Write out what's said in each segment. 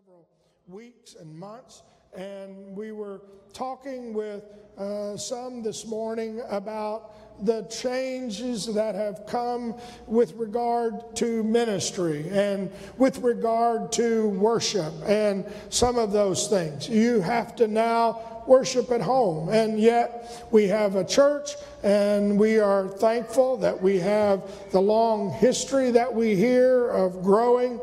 several weeks and months, and we were talking with uh, some this morning about the changes that have come with regard to ministry and with regard to worship and some of those things. You have to now worship at home, and yet we have a church, and we are thankful that we have the long history that we hear of growing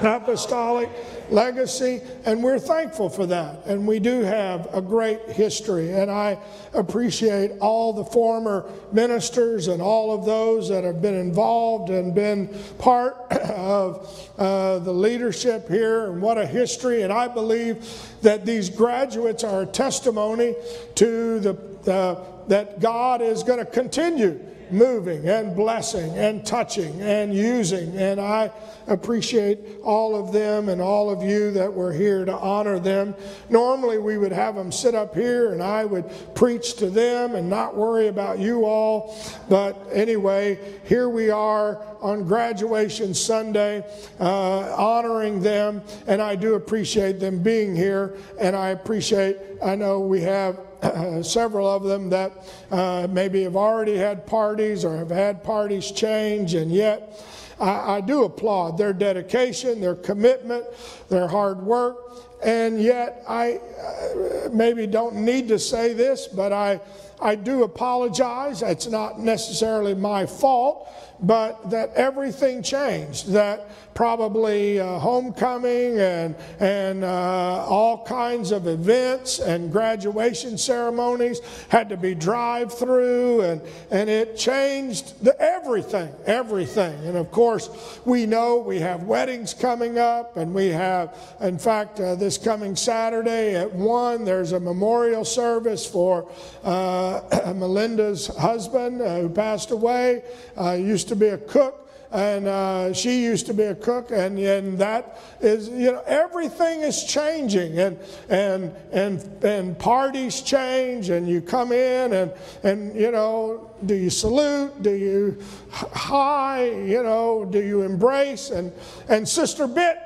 apostolic legacy, and we're thankful for that. And we do have a great history, and I appreciate all the former ministers and all of those that have been involved and been part of uh, the leadership here, and what a history. And I believe that these graduates are a testimony to the, uh, that God is going to continue moving and blessing and touching and using. And I appreciate all of them and all of you that were here to honor them. Normally, we would have them sit up here and I would preach to them and not worry about you all. But anyway, here we are on graduation Sunday, uh, honoring them. And I do appreciate them being here. And I appreciate, I know we have uh, several of them that uh, maybe have already had parties or have had parties change, and yet I, I do applaud their dedication, their commitment, their hard work, and yet I uh, maybe don't need to say this, but I, I do apologize. It's not necessarily my fault but that everything changed. That probably uh, homecoming and, and uh, all kinds of events and graduation ceremonies had to be drive through, and, and it changed the, everything, everything. And of course, we know we have weddings coming up, and we have, in fact, uh, this coming Saturday at 1, there's a memorial service for uh, Melinda's husband uh, who passed away. Uh, used used to be a cook and uh, she used to be a cook, and, and that is, you know, everything is changing, and and and and parties change, and you come in, and and you know, do you salute? Do you hi? You know, do you embrace? And and Sister Bit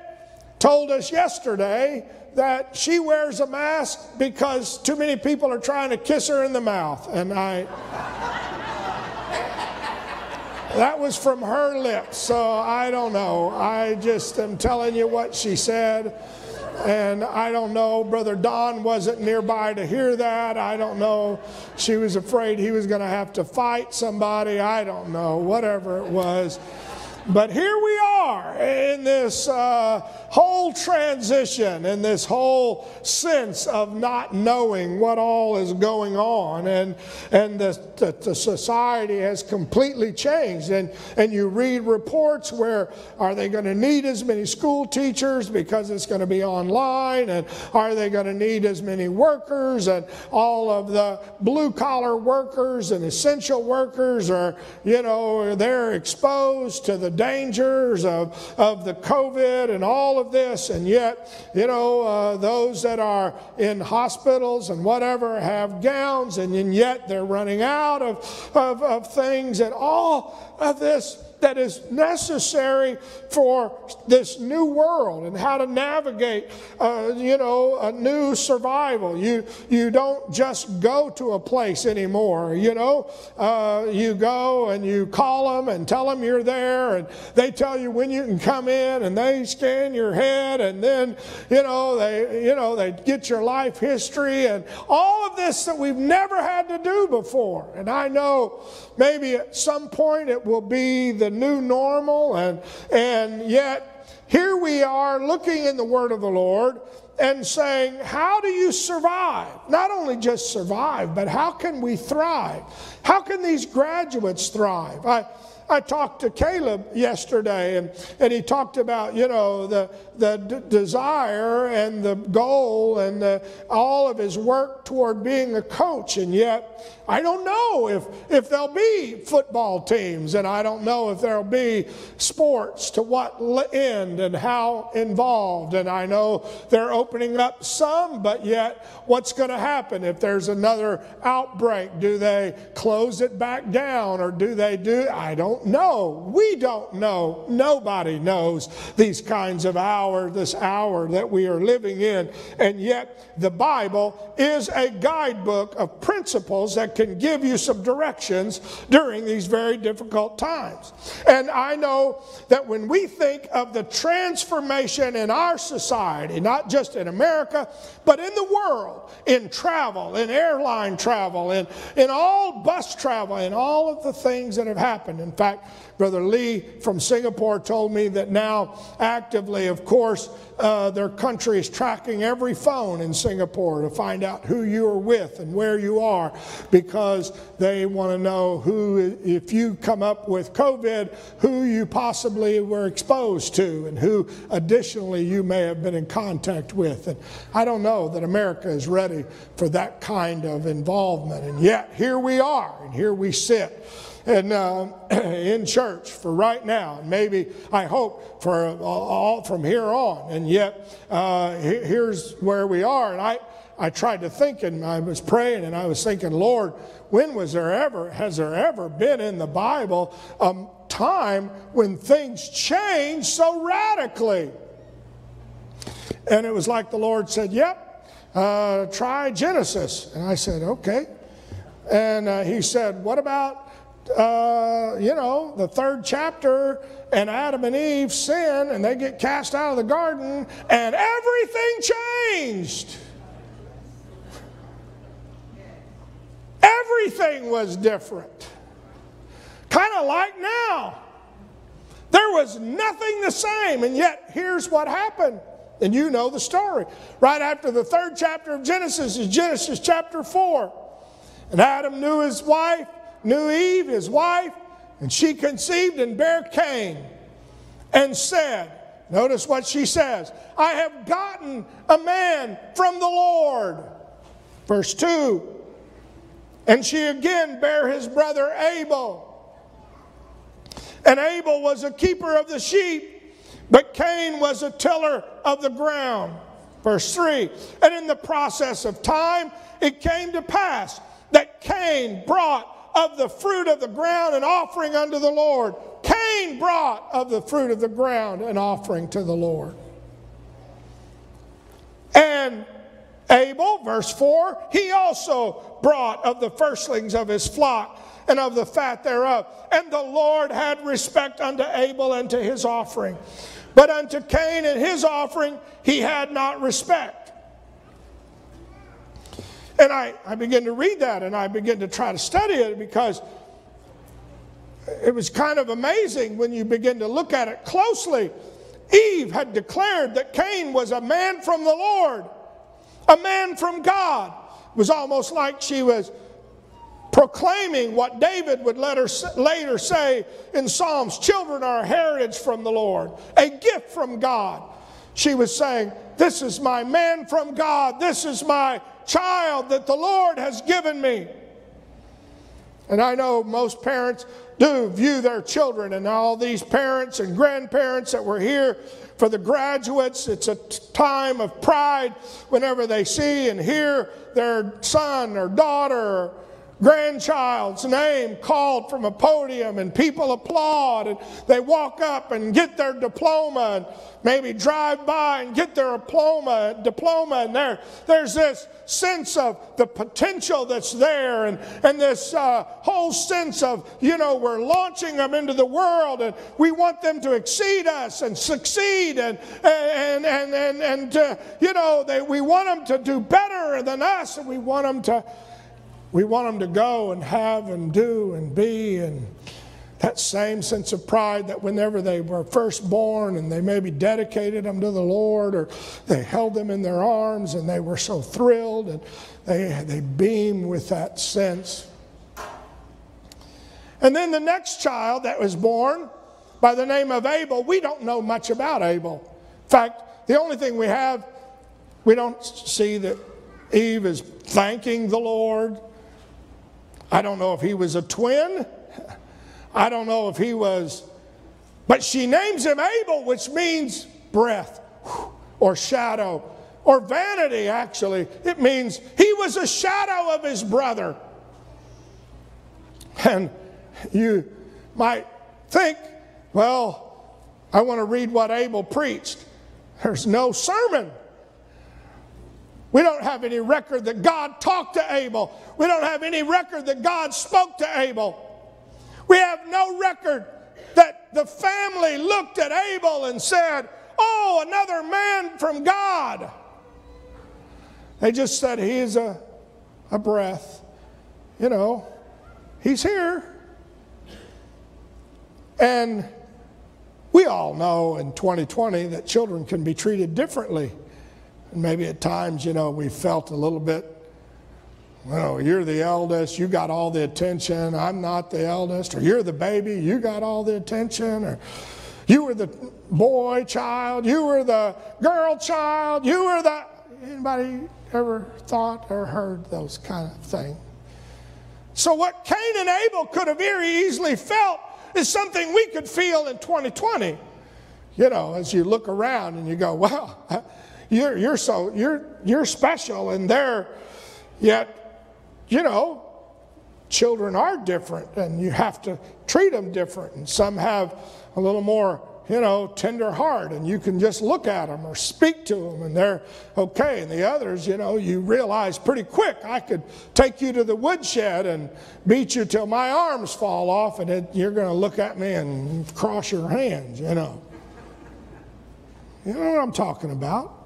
told us yesterday that she wears a mask because too many people are trying to kiss her in the mouth, and I. That was from her lips, so I don't know. I just am telling you what she said. And I don't know, Brother Don wasn't nearby to hear that. I don't know. She was afraid he was going to have to fight somebody. I don't know, whatever it was. But here we are in this uh, whole transition, in this whole sense of not knowing what all is going on. And, and the, the, the, society has completely changed. And, and you read reports where are they going to need as many school teachers because it's going to be online? And are they going to need as many workers? And all of the blue collar workers and essential workers are, you know, they're exposed to the dangers of, of the COVID and all of this. And yet, you know, uh, those that are in hospitals and whatever have gowns, and, and yet they're running out of, of, of things and all of this that is necessary for this new world and how to navigate, uh, you know, a new survival. You, you don't just go to a place anymore, you know. Uh, you go and you call them and tell them you're there and they tell you when you can come in and they scan your head and then, you know, they, you know, they get your life history and all of this that we've never had to do before. And I know maybe at some point it will be the new normal, and, and yet here we are looking in the Word of the Lord and saying, How do you survive? Not only just survive, but how can we thrive? How can these graduates thrive? I, I talked to Caleb yesterday, and, and he talked about, you know, the, the d- desire and the goal and the, all of his work toward being a coach. And yet, I don't know if, if there'll be football teams, and I don't know if there'll be sports to what end and how involved. And I know they're opening up some, but yet, what's going to happen if there's another outbreak? Do they close it back down, or do they do? I don't know. We don't know. Nobody knows these kinds of hour, this hour that we are living in. And yet, the Bible is a guidebook of principles that can give you some directions during these very difficult times. And I know that when we think of the transformation in our society, not just in America, but in the world, in travel, in airline travel, in, in all bus travel, in all of the things that have happened. In fact, Brother Lee from Singapore told me that now, actively, of course, uh, their country is tracking every phone in Singapore to find out who you are with and where you are because they want to know who, if you come up with COVID, who you possibly were exposed to and who additionally you may have been in contact with. And I don't know that America is ready for that kind of involvement. And yet, here we are, and here we sit and uh, in church for right now, maybe I hope for all from here on. And yet, uh, here's where we are. And I, I tried to think, and I was praying, and I was thinking, Lord, when was there ever, has there ever been in the Bible a time when things changed so radically? And it was like the Lord said, Yep, uh, try Genesis. And I said, Okay. And uh, he said, What about uh, you know, the third chapter, and Adam and Eve sin, and they get cast out of the garden, and everything changed. Everything was different. Kind of like now. There was nothing the same, and yet here's what happened. And you know the story. Right after the third chapter of Genesis is Genesis chapter 4. And Adam knew his wife, knew Eve, his wife, and she conceived and bare Cain and said, Notice what she says I have gotten a man from the Lord. Verse 2 And she again bare his brother Abel. And Abel was a keeper of the sheep, but Cain was a tiller of the ground. Verse 3 And in the process of time, it came to pass that Cain brought of the fruit of the ground an offering unto the Lord. Cain brought of the fruit of the ground an offering to the Lord. And Abel, verse 4, he also brought of the firstlings of his flock and of the fat thereof. And the Lord had respect unto Abel and to his offering. But unto Cain and his offering he had not respect. And I, I began to read that and I began to try to study it because it was kind of amazing when you begin to look at it closely. Eve had declared that Cain was a man from the Lord, a man from God. It was almost like she was proclaiming what David would let her later say in Psalms children are a heritage from the Lord, a gift from God. She was saying, This is my man from God, this is my child that the Lord has given me. And I know most parents do view their children, and all these parents and grandparents that were here for the graduates, it's a time of pride whenever they see and hear their son or daughter grandchild's name called from a podium and people applaud and they walk up and get their diploma and maybe drive by and get their diploma diploma and there there's this sense of the potential that's there and, and this uh, whole sense of you know we're launching them into the world and we want them to exceed us and succeed and and and and, and uh, you know they, we want them to do better than us and we want them to we want them to go and have and do and be and that same sense of pride that whenever they were first born and they maybe dedicated them to the Lord or they held them in their arms and they were so thrilled and they, they beam with that sense. And then the next child that was born by the name of Abel, we don't know much about Abel. In fact, the only thing we have, we don't see that Eve is thanking the Lord I don't know if he was a twin. I don't know if he was, but she names him Abel, which means breath or shadow or vanity, actually. It means he was a shadow of his brother. And you might think, well, I want to read what Abel preached. There's no sermon. We don't have any record that God talked to Abel. We don't have any record that God spoke to Abel. We have no record that the family looked at Abel and said, Oh, another man from God. They just said, He's a, a breath. You know, he's here. And we all know in 2020 that children can be treated differently. Maybe at times, you know, we felt a little bit, well, you're the eldest, you got all the attention, I'm not the eldest, or you're the baby, you got all the attention, or you were the boy child, you were the girl child, you were the. Anybody ever thought or heard those kind of things? So, what Cain and Abel could have very easily felt is something we could feel in 2020. You know, as you look around and you go, well, you're, you're so, you're, you're special and they're, yet, you know, children are different and you have to treat them different. And some have a little more, you know, tender heart and you can just look at them or speak to them and they're okay. And the others, you know, you realize pretty quick I could take you to the woodshed and beat you till my arms fall off and it, you're going to look at me and cross your hands, you know. You know what I'm talking about?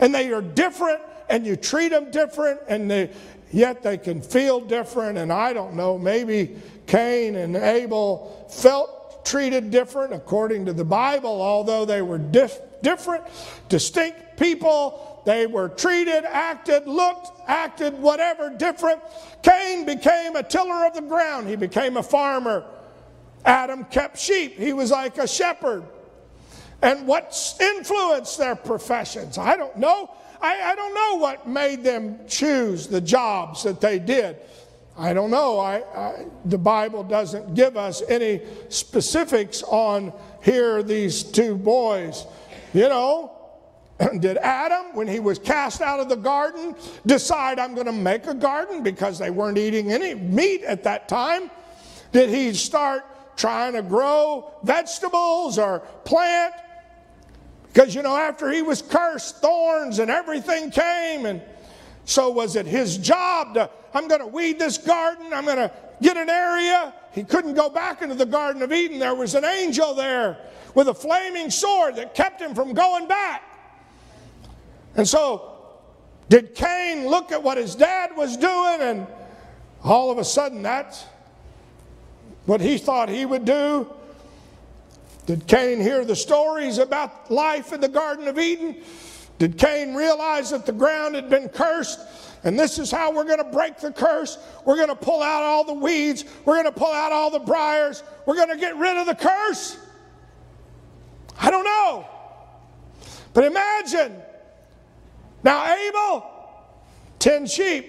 And they are different and you treat them different and they, yet they can feel different. And i don't know maybe cain and abel felt treated different according to the bible. Although they were dif- different distinct people they were treated acted looked acted whatever different. Cain became a tiller of the ground. He became a farmer. Adam kept sheep. He was like a shepherd and what influenced their professions. I don't know. I, I, don't know what made them choose the jobs that they did. I don't know. I, I, the Bible doesn't give us any specifics on here, these two boys. You know, did Adam, when he was cast out of the garden, decide I'm going to make a garden because they weren't eating any meat at that time? Did he start trying to grow vegetables or plant because, you know, after he was cursed, thorns and everything came. And so, was it his job to, I'm going to weed this garden, I'm going to get an area? He couldn't go back into the Garden of Eden. There was an angel there with a flaming sword that kept him from going back. And so, did Cain look at what his dad was doing and all of a sudden that's what he thought he would do? Did Cain hear the stories about life in the Garden of Eden? Did Cain realize that the ground had been cursed? And this is how we're going to break the curse. We're going to pull out all the weeds. We're going to pull out all the briars. We're going to get rid of the curse. I don't know. But imagine now, Abel, 10 sheep.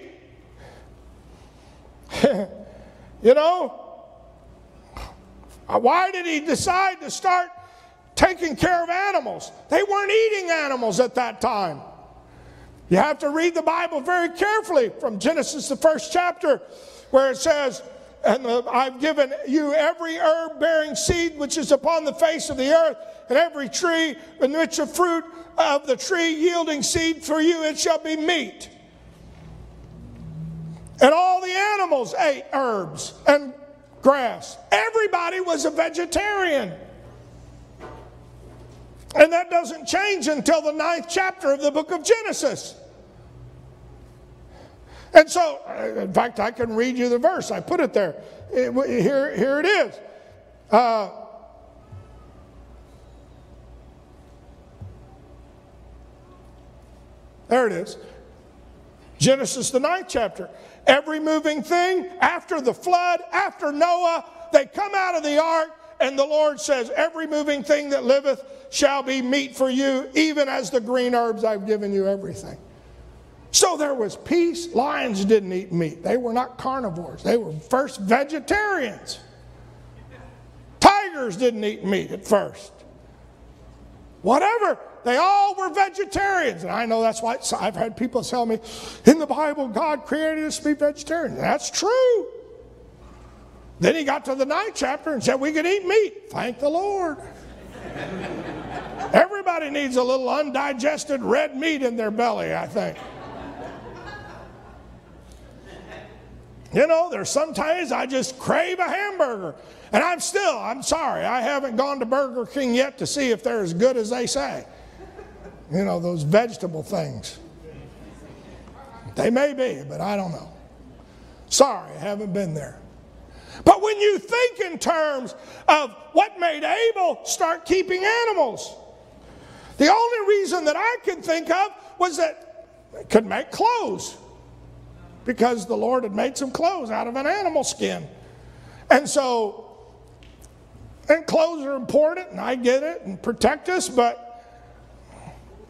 you know, Uh, why did he decide to start taking care of animals? They weren't eating animals at that time. You have to read the Bible very carefully from Genesis, the first chapter, where it says, and uh, I've given you every herb bearing seed which is upon the face of the earth, and every tree in which the fruit of the tree yielding seed for you, it shall be meat. And all the animals ate herbs and grass. Everybody was a vegetarian. And that doesn't change until the ninth chapter of the book of Genesis. And so, uh, in fact, I can read you the verse. I put it there. It, here, here it is. Uh, there it is. Genesis, the ninth chapter. Every moving thing after the flood, after Noah, they come out of the ark, and the Lord says, Every moving thing that liveth shall be meat for you, even as the green herbs I've given you everything. So there was peace. Lions didn't eat meat, they were not carnivores, they were first vegetarians. Tigers didn't eat meat at first. Whatever. They all were vegetarians. And I know that's why I've had people tell me, in the Bible, God created us to be vegetarian. That's true. Then he got to the ninth chapter and said, We can eat meat. Thank the Lord. Everybody needs a little undigested red meat in their belly, I think. You know, there's sometimes I just crave a hamburger. And I'm still, I'm sorry, I haven't gone to Burger King yet to see if they're as good as they say. You know, those vegetable things. They may be, but I don't know. Sorry, I haven't been there. But when you think in terms of what made Abel start keeping animals, the only reason that I could think of was that they could make clothes because the Lord had made some clothes out of an animal skin. And so, and clothes are important, and I get it, and protect us, but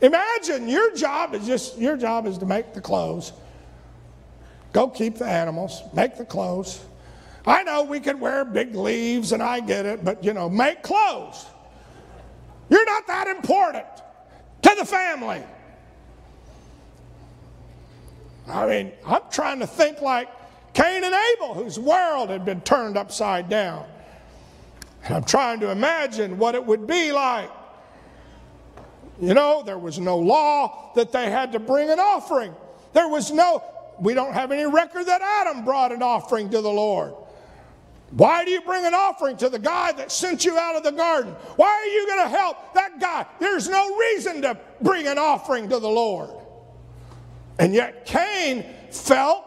imagine your job is just, your job is to make the clothes. Go keep the animals, make the clothes. I know we can wear big leaves, and I get it, but you know, make clothes. You're not that important to the family. I mean, I'm trying to think like Cain and Abel, whose world had been turned upside down. And I'm trying to imagine what it would be like. You know, there was no law that they had to bring an offering. There was no, we don't have any record that Adam brought an offering to the Lord. Why do you bring an offering to the guy that sent you out of the garden? Why are you going to help that guy? There's no reason to bring an offering to the Lord. And yet Cain felt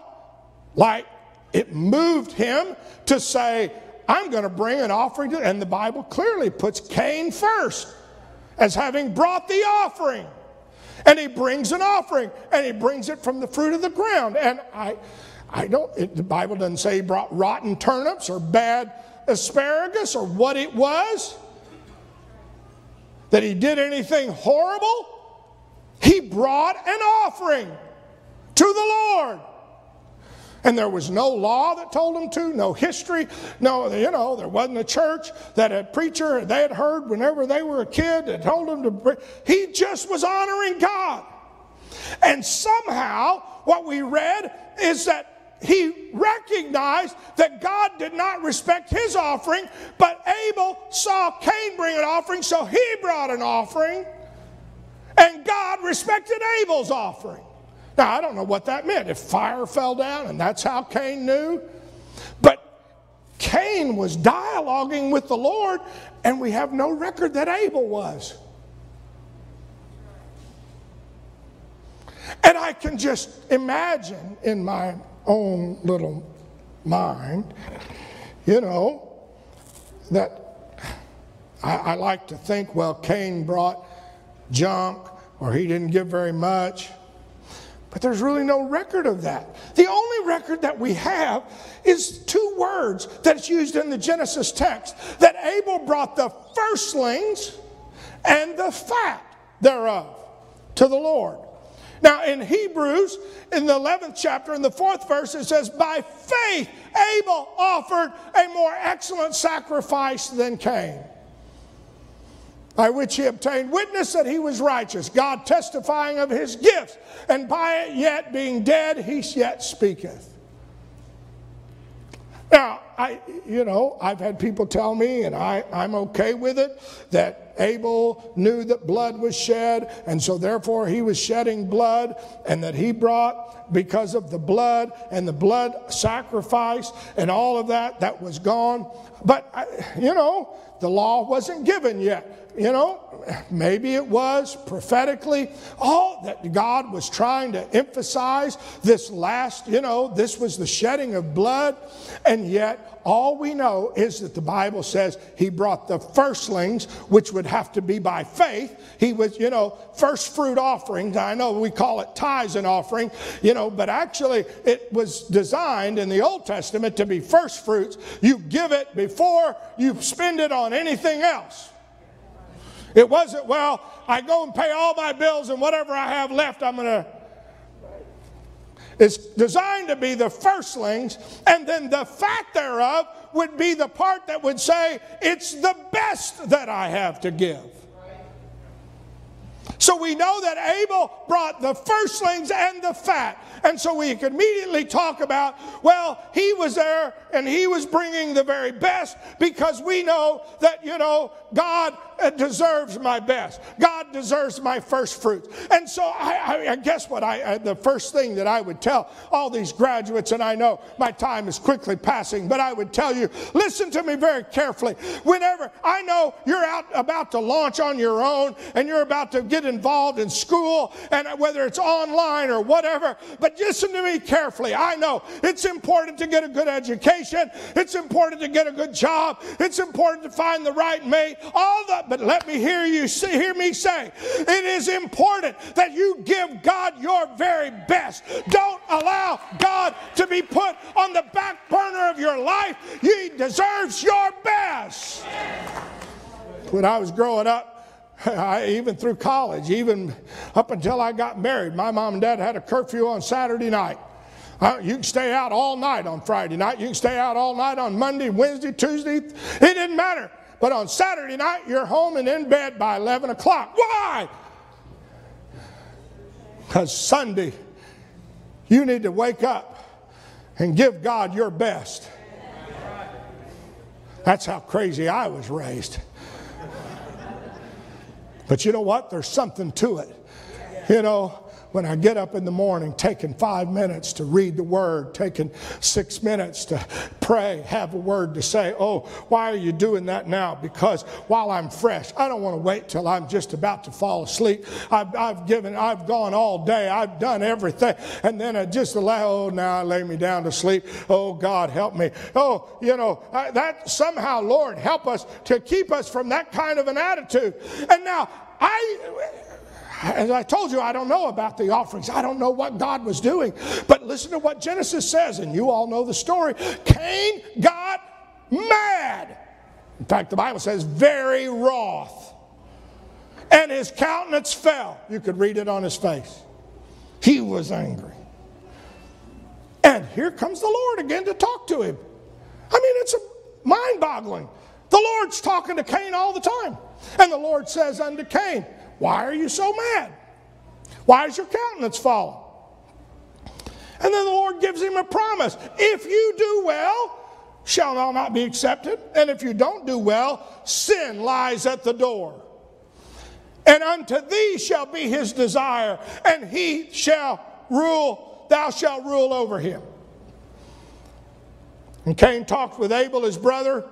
like it moved him to say, I'm going to bring an offering to, and the Bible clearly puts Cain first as having brought the offering. And he brings an offering, and he brings it from the fruit of the ground. And I, I don't, it, the Bible doesn't say he brought rotten turnips or bad asparagus or what it was, that he did anything horrible. He brought an offering to the Lord. And there was no law that told him to, no history, no, you know, there wasn't a church that a preacher they had heard whenever they were a kid that told them to. He just was honoring God. And somehow, what we read is that he recognized that God did not respect his offering, but Abel saw Cain bring an offering, so he brought an offering, and God respected Abel's offering. Now, I don't know what that meant. If fire fell down and that's how Cain knew. But Cain was dialoguing with the Lord, and we have no record that Abel was. And I can just imagine in my own little mind, you know, that I, I like to think, well, Cain brought junk or he didn't give very much. But there's really no record of that. The only record that we have is two words that's used in the Genesis text that Abel brought the firstlings and the fat thereof to the Lord. Now, in Hebrews, in the 11th chapter, in the fourth verse, it says, By faith, Abel offered a more excellent sacrifice than Cain by which he obtained witness that he was righteous, God testifying of his gifts, and by it yet being dead, he yet speaketh. Now, I, you know, I've had people tell me, and I, I'm okay with it, that Abel knew that blood was shed, and so therefore he was shedding blood, and that he brought, because of the blood and the blood sacrifice and all of that, that was gone. But, you know, the law wasn't given yet you know, maybe it was prophetically, all that God was trying to emphasize this last, you know, this was the shedding of blood, and yet all we know is that the Bible says he brought the firstlings, which would have to be by faith. He was, you know, first fruit offerings. I know we call it tithes and offering, you know, but actually it was designed in the Old Testament to be first fruits. You give it before you spend it on anything else. It wasn't, well, I go and pay all my bills and whatever I have left, I'm going to. It's designed to be the firstlings, and then the fat thereof would be the part that would say, It's the best that I have to give. So we know that Abel brought the firstlings and the fat. And so we can immediately talk about, well, he was there and he was bringing the very best because we know that, you know, God uh, deserves my best. God deserves my first fruits. And so I, I, I guess what I, I, the first thing that I would tell all these graduates, and I know my time is quickly passing, but I would tell you, listen to me very carefully. Whenever I know you're out about to launch on your own and you're about to get involved in school, and whether it's online or whatever, but listen to me carefully. I know it's important to get a good education, it's important to get a good job, it's important to find the right mate, all that, but let me hear you hear me say, it is important that you give God your very best. Don't allow God to be put on the back burner of your life. He deserves your best. When I was growing up, I, even through college, even up until I got married, my mom and dad had a curfew on Saturday night. Uh, you can stay out all night on Friday night. You can stay out all night on Monday, Wednesday, Tuesday. It didn't matter. But on Saturday night, you're home and in bed by 11 o'clock. Why? Because Sunday, you need to wake up and give God your best. That's how crazy I was raised. But you know what? There's something to it. You know, when I get up in the morning, taking five minutes to read the word, taking six minutes to pray, have a word to say. Oh, why are you doing that now? Because while I'm fresh, I don't want to wait till I'm just about to fall asleep. I've, I've given, I've gone all day, I've done everything, and then I just allow, oh, now I lay me down to sleep. Oh, God, help me. Oh, you know, that somehow, Lord, help us to keep us from that kind of an attitude. And now, I as I told you, I don't know about the offerings. I don't know what God was doing. But listen to what Genesis says, and you all know the story. Cain got mad. In fact, the Bible says, very wroth. And his countenance fell. You could read it on his face. He was angry. And here comes the Lord again to talk to him. I mean, it's mind boggling. The Lord's talking to Cain all the time. And the Lord says unto Cain, why are you so mad? Why is your countenance fallen? And then the Lord gives him a promise. If you do well, shall thou not be accepted? And if you don't do well, sin lies at the door. And unto thee shall be his desire, and he shall rule, thou shalt rule over him. And Cain talked with Abel, his brother,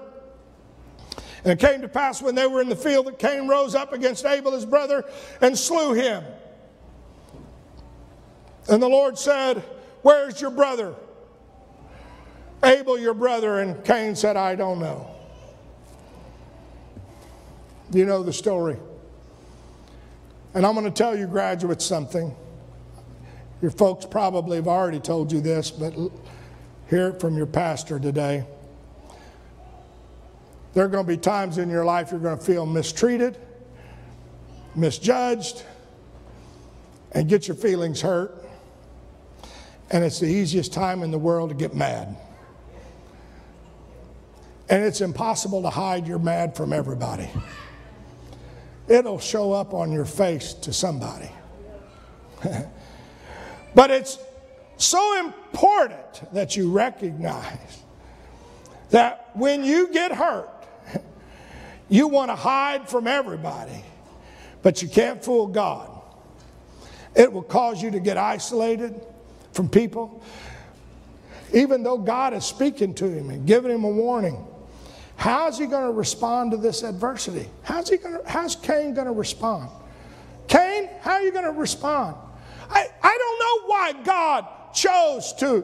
and it came to pass when they were in the field that Cain rose up against Abel his brother and slew him. And the Lord said, Where's your brother? Abel, your brother. And Cain said, I don't know. You know the story. And I'm going to tell you, graduates, something. Your folks probably have already told you this, but hear it from your pastor today. There are going to be times in your life you're going to feel mistreated, misjudged, and get your feelings hurt. And it's the easiest time in the world to get mad. And it's impossible to hide your mad from everybody. It'll show up on your face to somebody. but it's so important that you recognize that when you get hurt, you want to hide from everybody, but you can't fool God. It will cause you to get isolated from people. Even though God is speaking to him and giving him a warning, how's he going to respond to this adversity? How's, he going to, how's Cain going to respond? Cain, how are you going to respond? I, I don't know why God chose to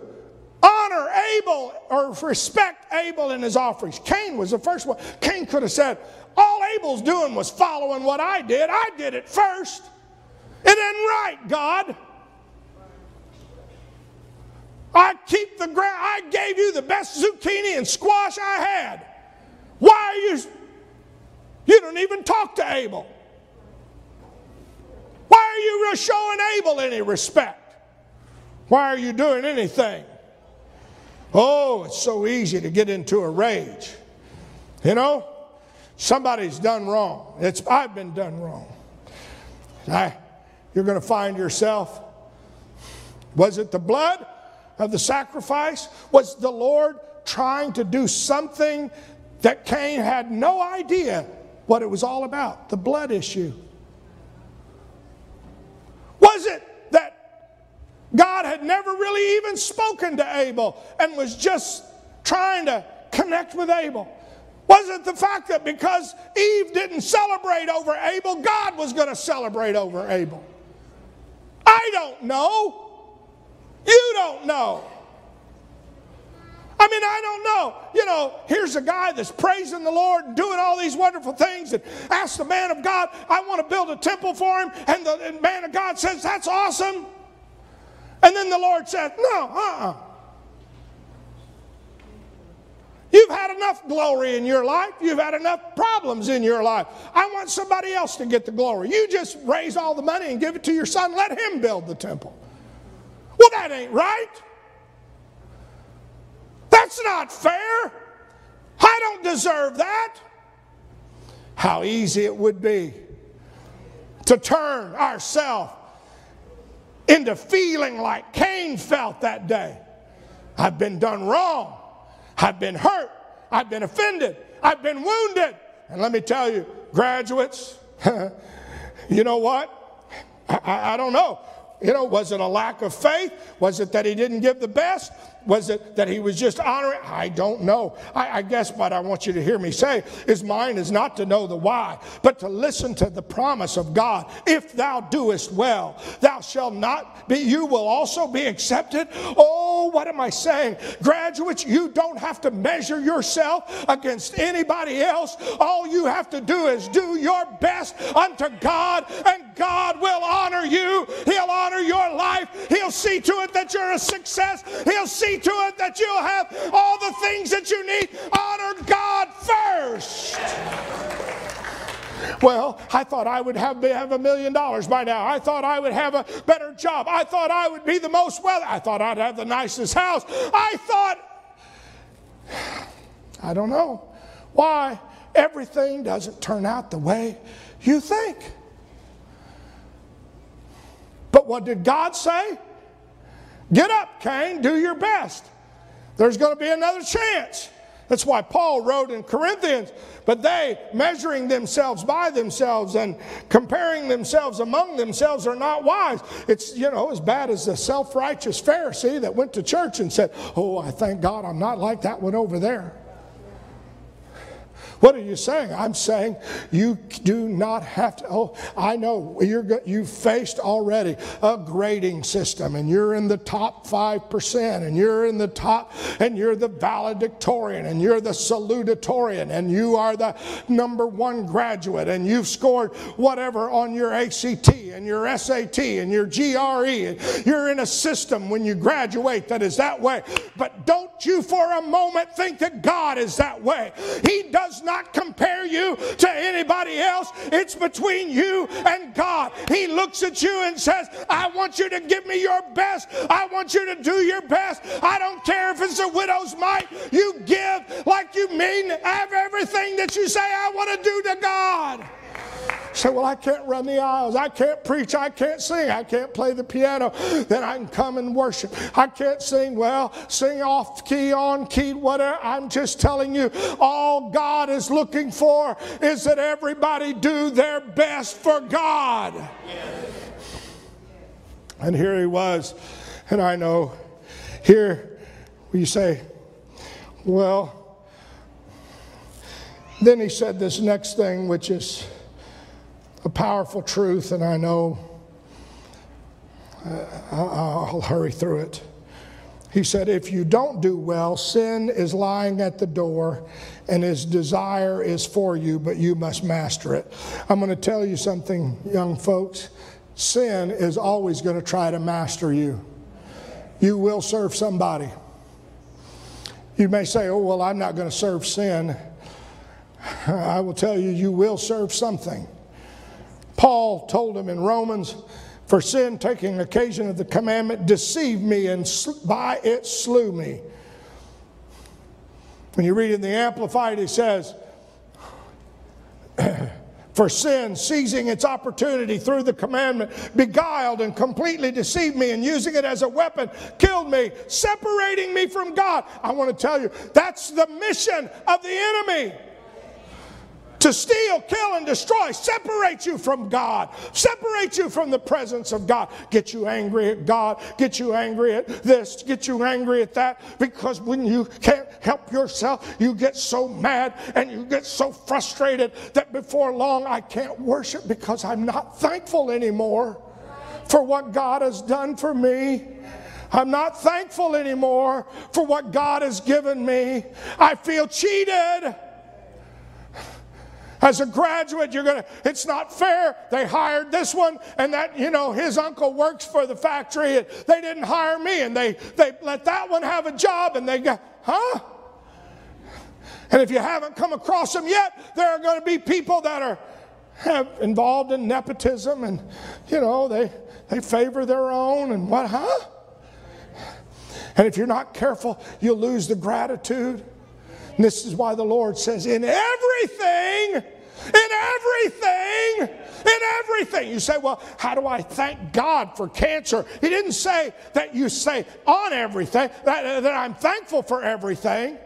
honor Abel or respect Abel in his offerings. Cain was the first one. Cain could have said, All Abel's doing was following what I did. I did it first. It ain't right, God. I keep the ground. I gave you the best zucchini and squash I had. Why are you? You don't even talk to Abel. Why are you showing Abel any respect? Why are you doing anything? Oh, it's so easy to get into a rage. You know, somebody's done wrong. It's I've been done wrong. I you're going to find yourself. Was it the blood of the sacrifice? Was the Lord trying to do something that Cain had no idea what it was all about? The blood issue. Was it that God had never really even spoken to Abel and was just trying to connect with Abel? Was it the fact that because Eve didn't celebrate over Abel, God was going to celebrate over Abel? I don't know. You don't know. I mean, I don't know. You know, here's a guy that's praising the Lord and doing all these wonderful things and asks the man of God, I want to build a temple for him. And the and man of God says, That's awesome. And then the Lord says, No, uh uh-uh. uh You've had enough glory in your life. You've had enough problems in your life. I want somebody else to get the glory. You just raise all the money and give it to your son. Let him build the temple. Well, that ain't right. That's not fair. I don't deserve that. How easy it would be to turn ourselves into feeling like Cain felt that day. I've been done wrong. I've been hurt. I've been offended. I've been wounded. And let me tell you, graduates, you know what? I, I, don't know. You know, was it a lack of faith? Was it that he didn't give the best? Was it that he was just honoring? I don't know. I, I, guess what I want you to hear me say is mine is not to know the why, but to listen to the promise of God. If thou doest well, thou shalt not be, you will also be accepted. Oh, what am I saying? Graduates, you don't have to measure yourself against anybody else. All you have to do is do your best unto God, and God will honor you. He'll honor your life. He'll see to it that you're a success. He'll see to it that you'll have all the things that you need. Honor God first. Well, I thought I would have, have a million dollars by now. I thought I would have a better job. I thought I would be the most well. I thought I'd have the nicest house. I thought, I don't know why everything doesn't turn out the way you think. But what did God say? Get up, Cain, do your best. There's going to be another chance. That's why Paul wrote in Corinthians, but they, measuring themselves by themselves and comparing themselves among themselves, are not wise. It's, you know, as bad as the self righteous Pharisee that went to church and said, Oh, I thank God I'm not like that one over there. What are you saying? I'm saying you do not have to. Oh, I know you're you've faced already a grading system, and you're in the top five percent, and you're in the top, and you're the valedictorian, and you're the salutatorian, and you are the number one graduate, and you've scored whatever on your ACT and your SAT and your GRE, and you're in a system when you graduate that is that way. But don't you for a moment think that God is that way. He does not not compare you to anybody else. It's between you and God. He looks at you and says, I want you to give me your best. I want you to do your best. I don't care if it's a widow's mite. You give like you mean have everything that you say I want to do to God. Say, well, I can't run the aisles. I can't preach. I can't sing. I can't play the piano. Then I can come and worship. I can't sing. Well, sing off key, on key, whatever. I'm just telling you, all God is looking for is that everybody do their best for God. And here he was. And I know here you say, well, then he said this next thing, which is, a powerful truth, and I know uh, I'll hurry through it. He said, If you don't do well, sin is lying at the door and his desire is for you, but you must master it. I'm going to tell you something, young folks. Sin is always going to try to master you. You will serve somebody. You may say, Oh, well, I'm not going to serve sin. I will tell you, you will serve something. Paul told him in Romans, for sin taking occasion of the commandment deceived me and by it slew me. When you read in the Amplified, he says, For sin, seizing its opportunity through the commandment, beguiled and completely deceived me and using it as a weapon, killed me, separating me from God. I want to tell you, that's the mission of the enemy to steal, kill, and destroy, separate you from God, separate you from the presence of God, get you angry at God, get you angry at this, get you angry at that, because when you can't help yourself, you get so mad and you get so frustrated that before long I can't worship because I'm not thankful anymore for what God has done for me. I'm not thankful anymore for what God has given me. I feel cheated. As a graduate, you're gonna, it's not fair. They hired this one, and that, you know, his uncle works for the factory, and they didn't hire me, and they, they let that one have a job, and they go, huh? And if you haven't come across them yet, there are going to be people that are have involved in nepotism, and you know, they they favor their own, and what, huh? And if you're not careful, you'll lose the gratitude. And this is why the Lord says, in everything, in everything, in everything. You say, well, how do I thank God for cancer? He didn't say that you say on everything, that, uh, that I'm thankful for everything.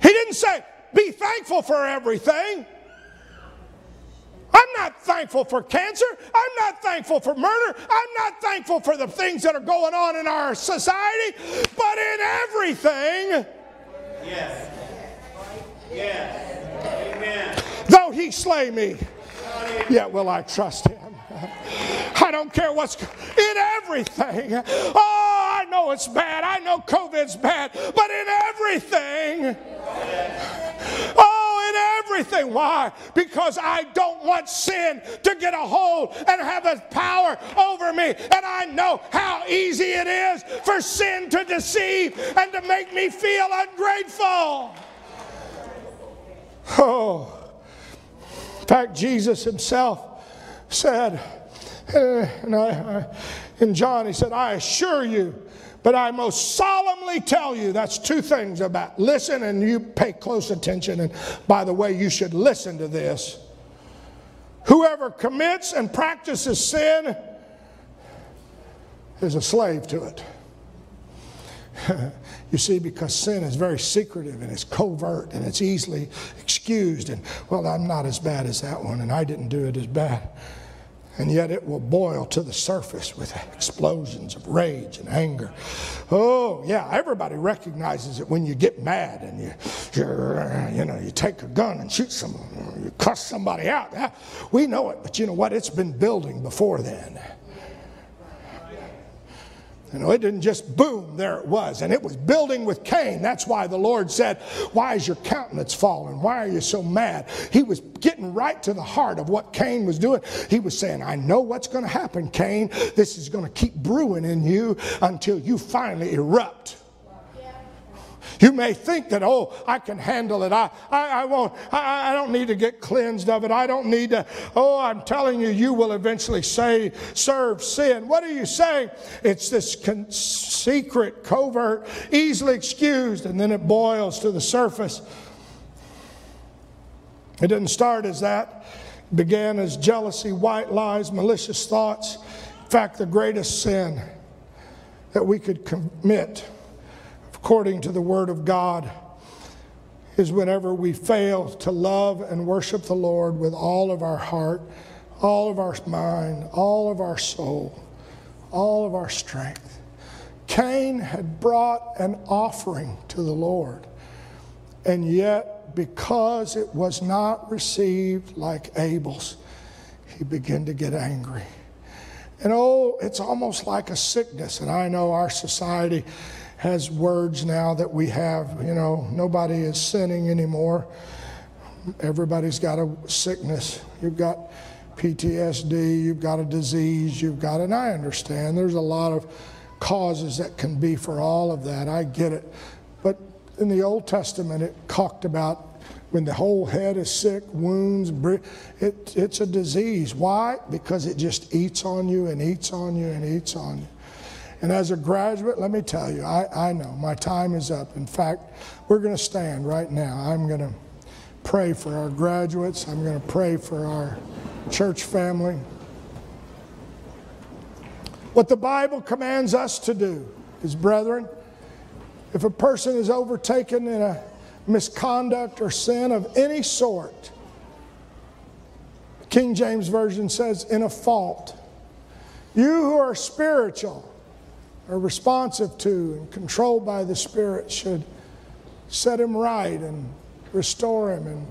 He didn't say, be thankful for everything. I'm not thankful for cancer. I'm not thankful for murder. I'm not thankful for the things that are going on in our society. But in everything, Yes. Yes. Amen. Though he slay me, yet will I trust him. I don't care what's in everything. Oh, I know it's bad. I know COVID's bad, but in everything. Oh, in everything. Why? Because I don't want sin to get a hold and have a power over me. And I know how easy it is for sin to deceive and to make me feel ungrateful. Oh. In fact, Jesus himself said, uh, and I, I, in John, he said, I assure you, but I most solemnly tell you, that's two things about listen and you pay close attention. And by the way, you should listen to this. Whoever commits and practices sin is a slave to it. you see, because sin is very secretive and it's covert and it's easily excused. And, well, I'm not as bad as that one, and I didn't do it as bad and yet it will boil to the surface with explosions of rage and anger. Oh, yeah, everybody recognizes it when you get mad and you, you know, you take a gun and shoot someone, you cuss somebody out. We know it, but you know what? It's been building before then. You know, it didn't just boom, there it was. And it was building with Cain. That's why the Lord said, Why is your countenance fallen? Why are you so mad? He was getting right to the heart of what Cain was doing. He was saying, I know what's going to happen, Cain. This is going to keep brewing in you until you finally erupt. You may think that, oh, I can handle it. I, I, I won't, I, I don't need to get cleansed of it. I don't need to, oh, I'm telling you, you will eventually say, serve sin. What are you saying? It's this con- secret, covert, easily excused, and then it boils to the surface. It didn't start as that. It began as jealousy, white lies, malicious thoughts. In fact, the greatest sin that we could commit according to the Word of God is whenever we fail to love and worship the Lord with all of our heart, all of our mind, all of our soul, all of our strength. Cain had brought an offering to the Lord, and yet, because it was not received like Abel's, he began to get angry. And oh, it's almost like a sickness. And I know our society has words now that we have. You know, nobody is sinning anymore. Everybody's got a sickness. You've got PTSD, you've got a disease, you've got, and I understand there's a lot of causes that can be for all of that. I get it. But in the Old Testament, it talked about when the whole head is sick, wounds, it, it's a disease. Why? Because it just eats on you and eats on you and eats on you. And as a graduate, let me tell you, I, I know my time is up. In fact, we're going to stand right now. I'm going to pray for our graduates. I'm going to pray for our church family. What the Bible commands us to do is, brethren, if a person is overtaken in a misconduct or sin of any sort, King James Version says, in a fault, you who are spiritual, are responsive to and controlled by the Spirit should set him right and restore him and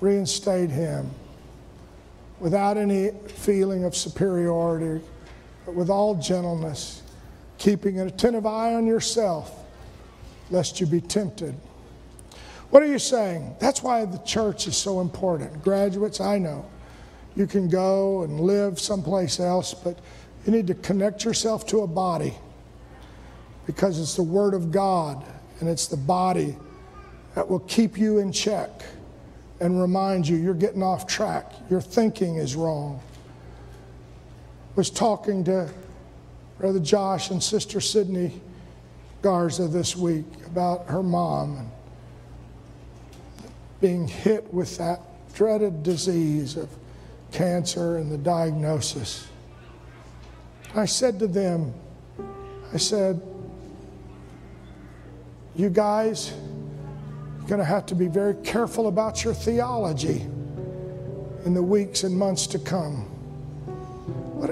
reinstate him without any feeling of superiority, but with all gentleness, keeping an attentive eye on yourself, lest you be tempted. What are you saying? That's why the church is so important. Graduates, I know. You can go and live someplace else, but you need to connect yourself to a body because it's the Word of God and it's the body that will keep you in check and remind you you're getting off track. Your thinking is wrong. Was talking to Brother Josh and Sister Sydney Garza this week about her mom and being hit with that dreaded disease of cancer and the diagnosis. I said to them, I said, you guys, you're going to have to be very careful about your theology in the weeks and months to come. I,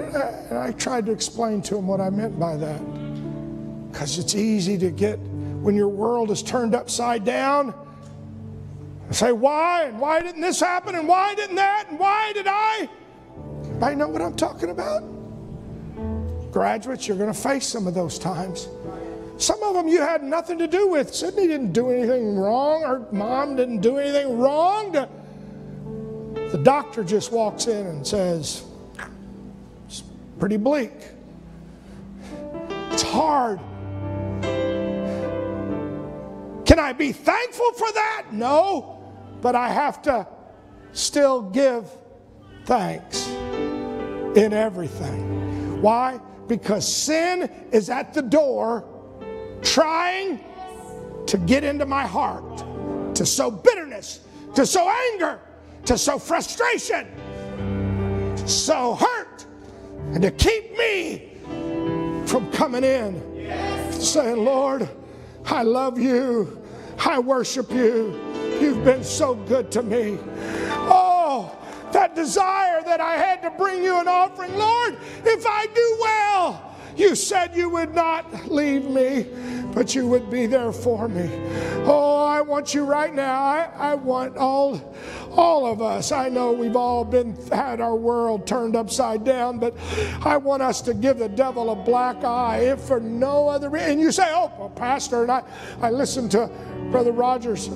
and I tried to explain to them what I meant by that. Because it's easy to get, when your world is turned upside down, say, why? And why didn't this happen? And why didn't that? And why did I? Anybody know what I'm talking about? Graduates, you're going to face some of those times. Some of them you had nothing to do with. Sydney didn't do anything wrong. Her mom didn't do anything wrong. The doctor just walks in and says, It's pretty bleak. It's hard. Can I be thankful for that? No but I have to still give thanks in everything. Why? Because sin is at the door trying to get into my heart, to sow bitterness, to sow anger, to sow frustration, to sow hurt, and to keep me from coming in. Saying, Lord, I love you, I worship you. You've been so good to me. Oh, that desire that I had to bring you an offering. Lord, if I do well, you said you would not leave me, but you would be there for me. Oh, I want you right now. I, I want all, all of us. I know we've all been had our world turned upside down, but I want us to give the devil a black eye, if for no other reason. And you say, "Oh, well, Pastor," and I, I listened to Brother Rogers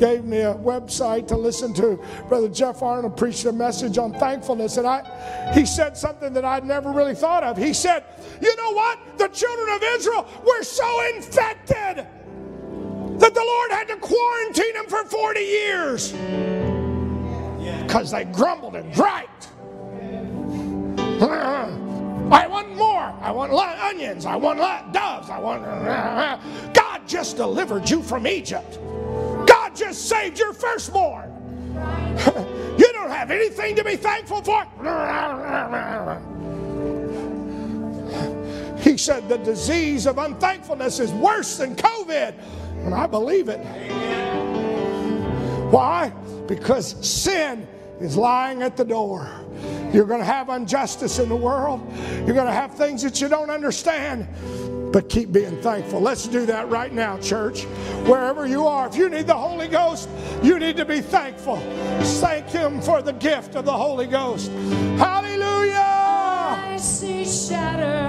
gave me a website to listen to. Brother Jeff Arnold preached a message on thankfulness, and I, he said something that I'd never really thought of. He said, "You know what? The children of Israel were so infected that the Lord had to quarantine them for 40 years because they grumbled and griped." I want more. I want onions. I want doves. I want. God just delivered you from Egypt. God just saved your firstborn. you don't have anything to be thankful for. He said the disease of unthankfulness is worse than COVID. And I believe it. Why? Because sin is lying at the door. You're going to have injustice in the world. You're going to have things that you don't understand but keep being thankful. Let's do that right now, church. Wherever you are, if you need the Holy Ghost, you need to be thankful. Thank Him for the gift of the Holy Ghost. Hallelujah! Shatter.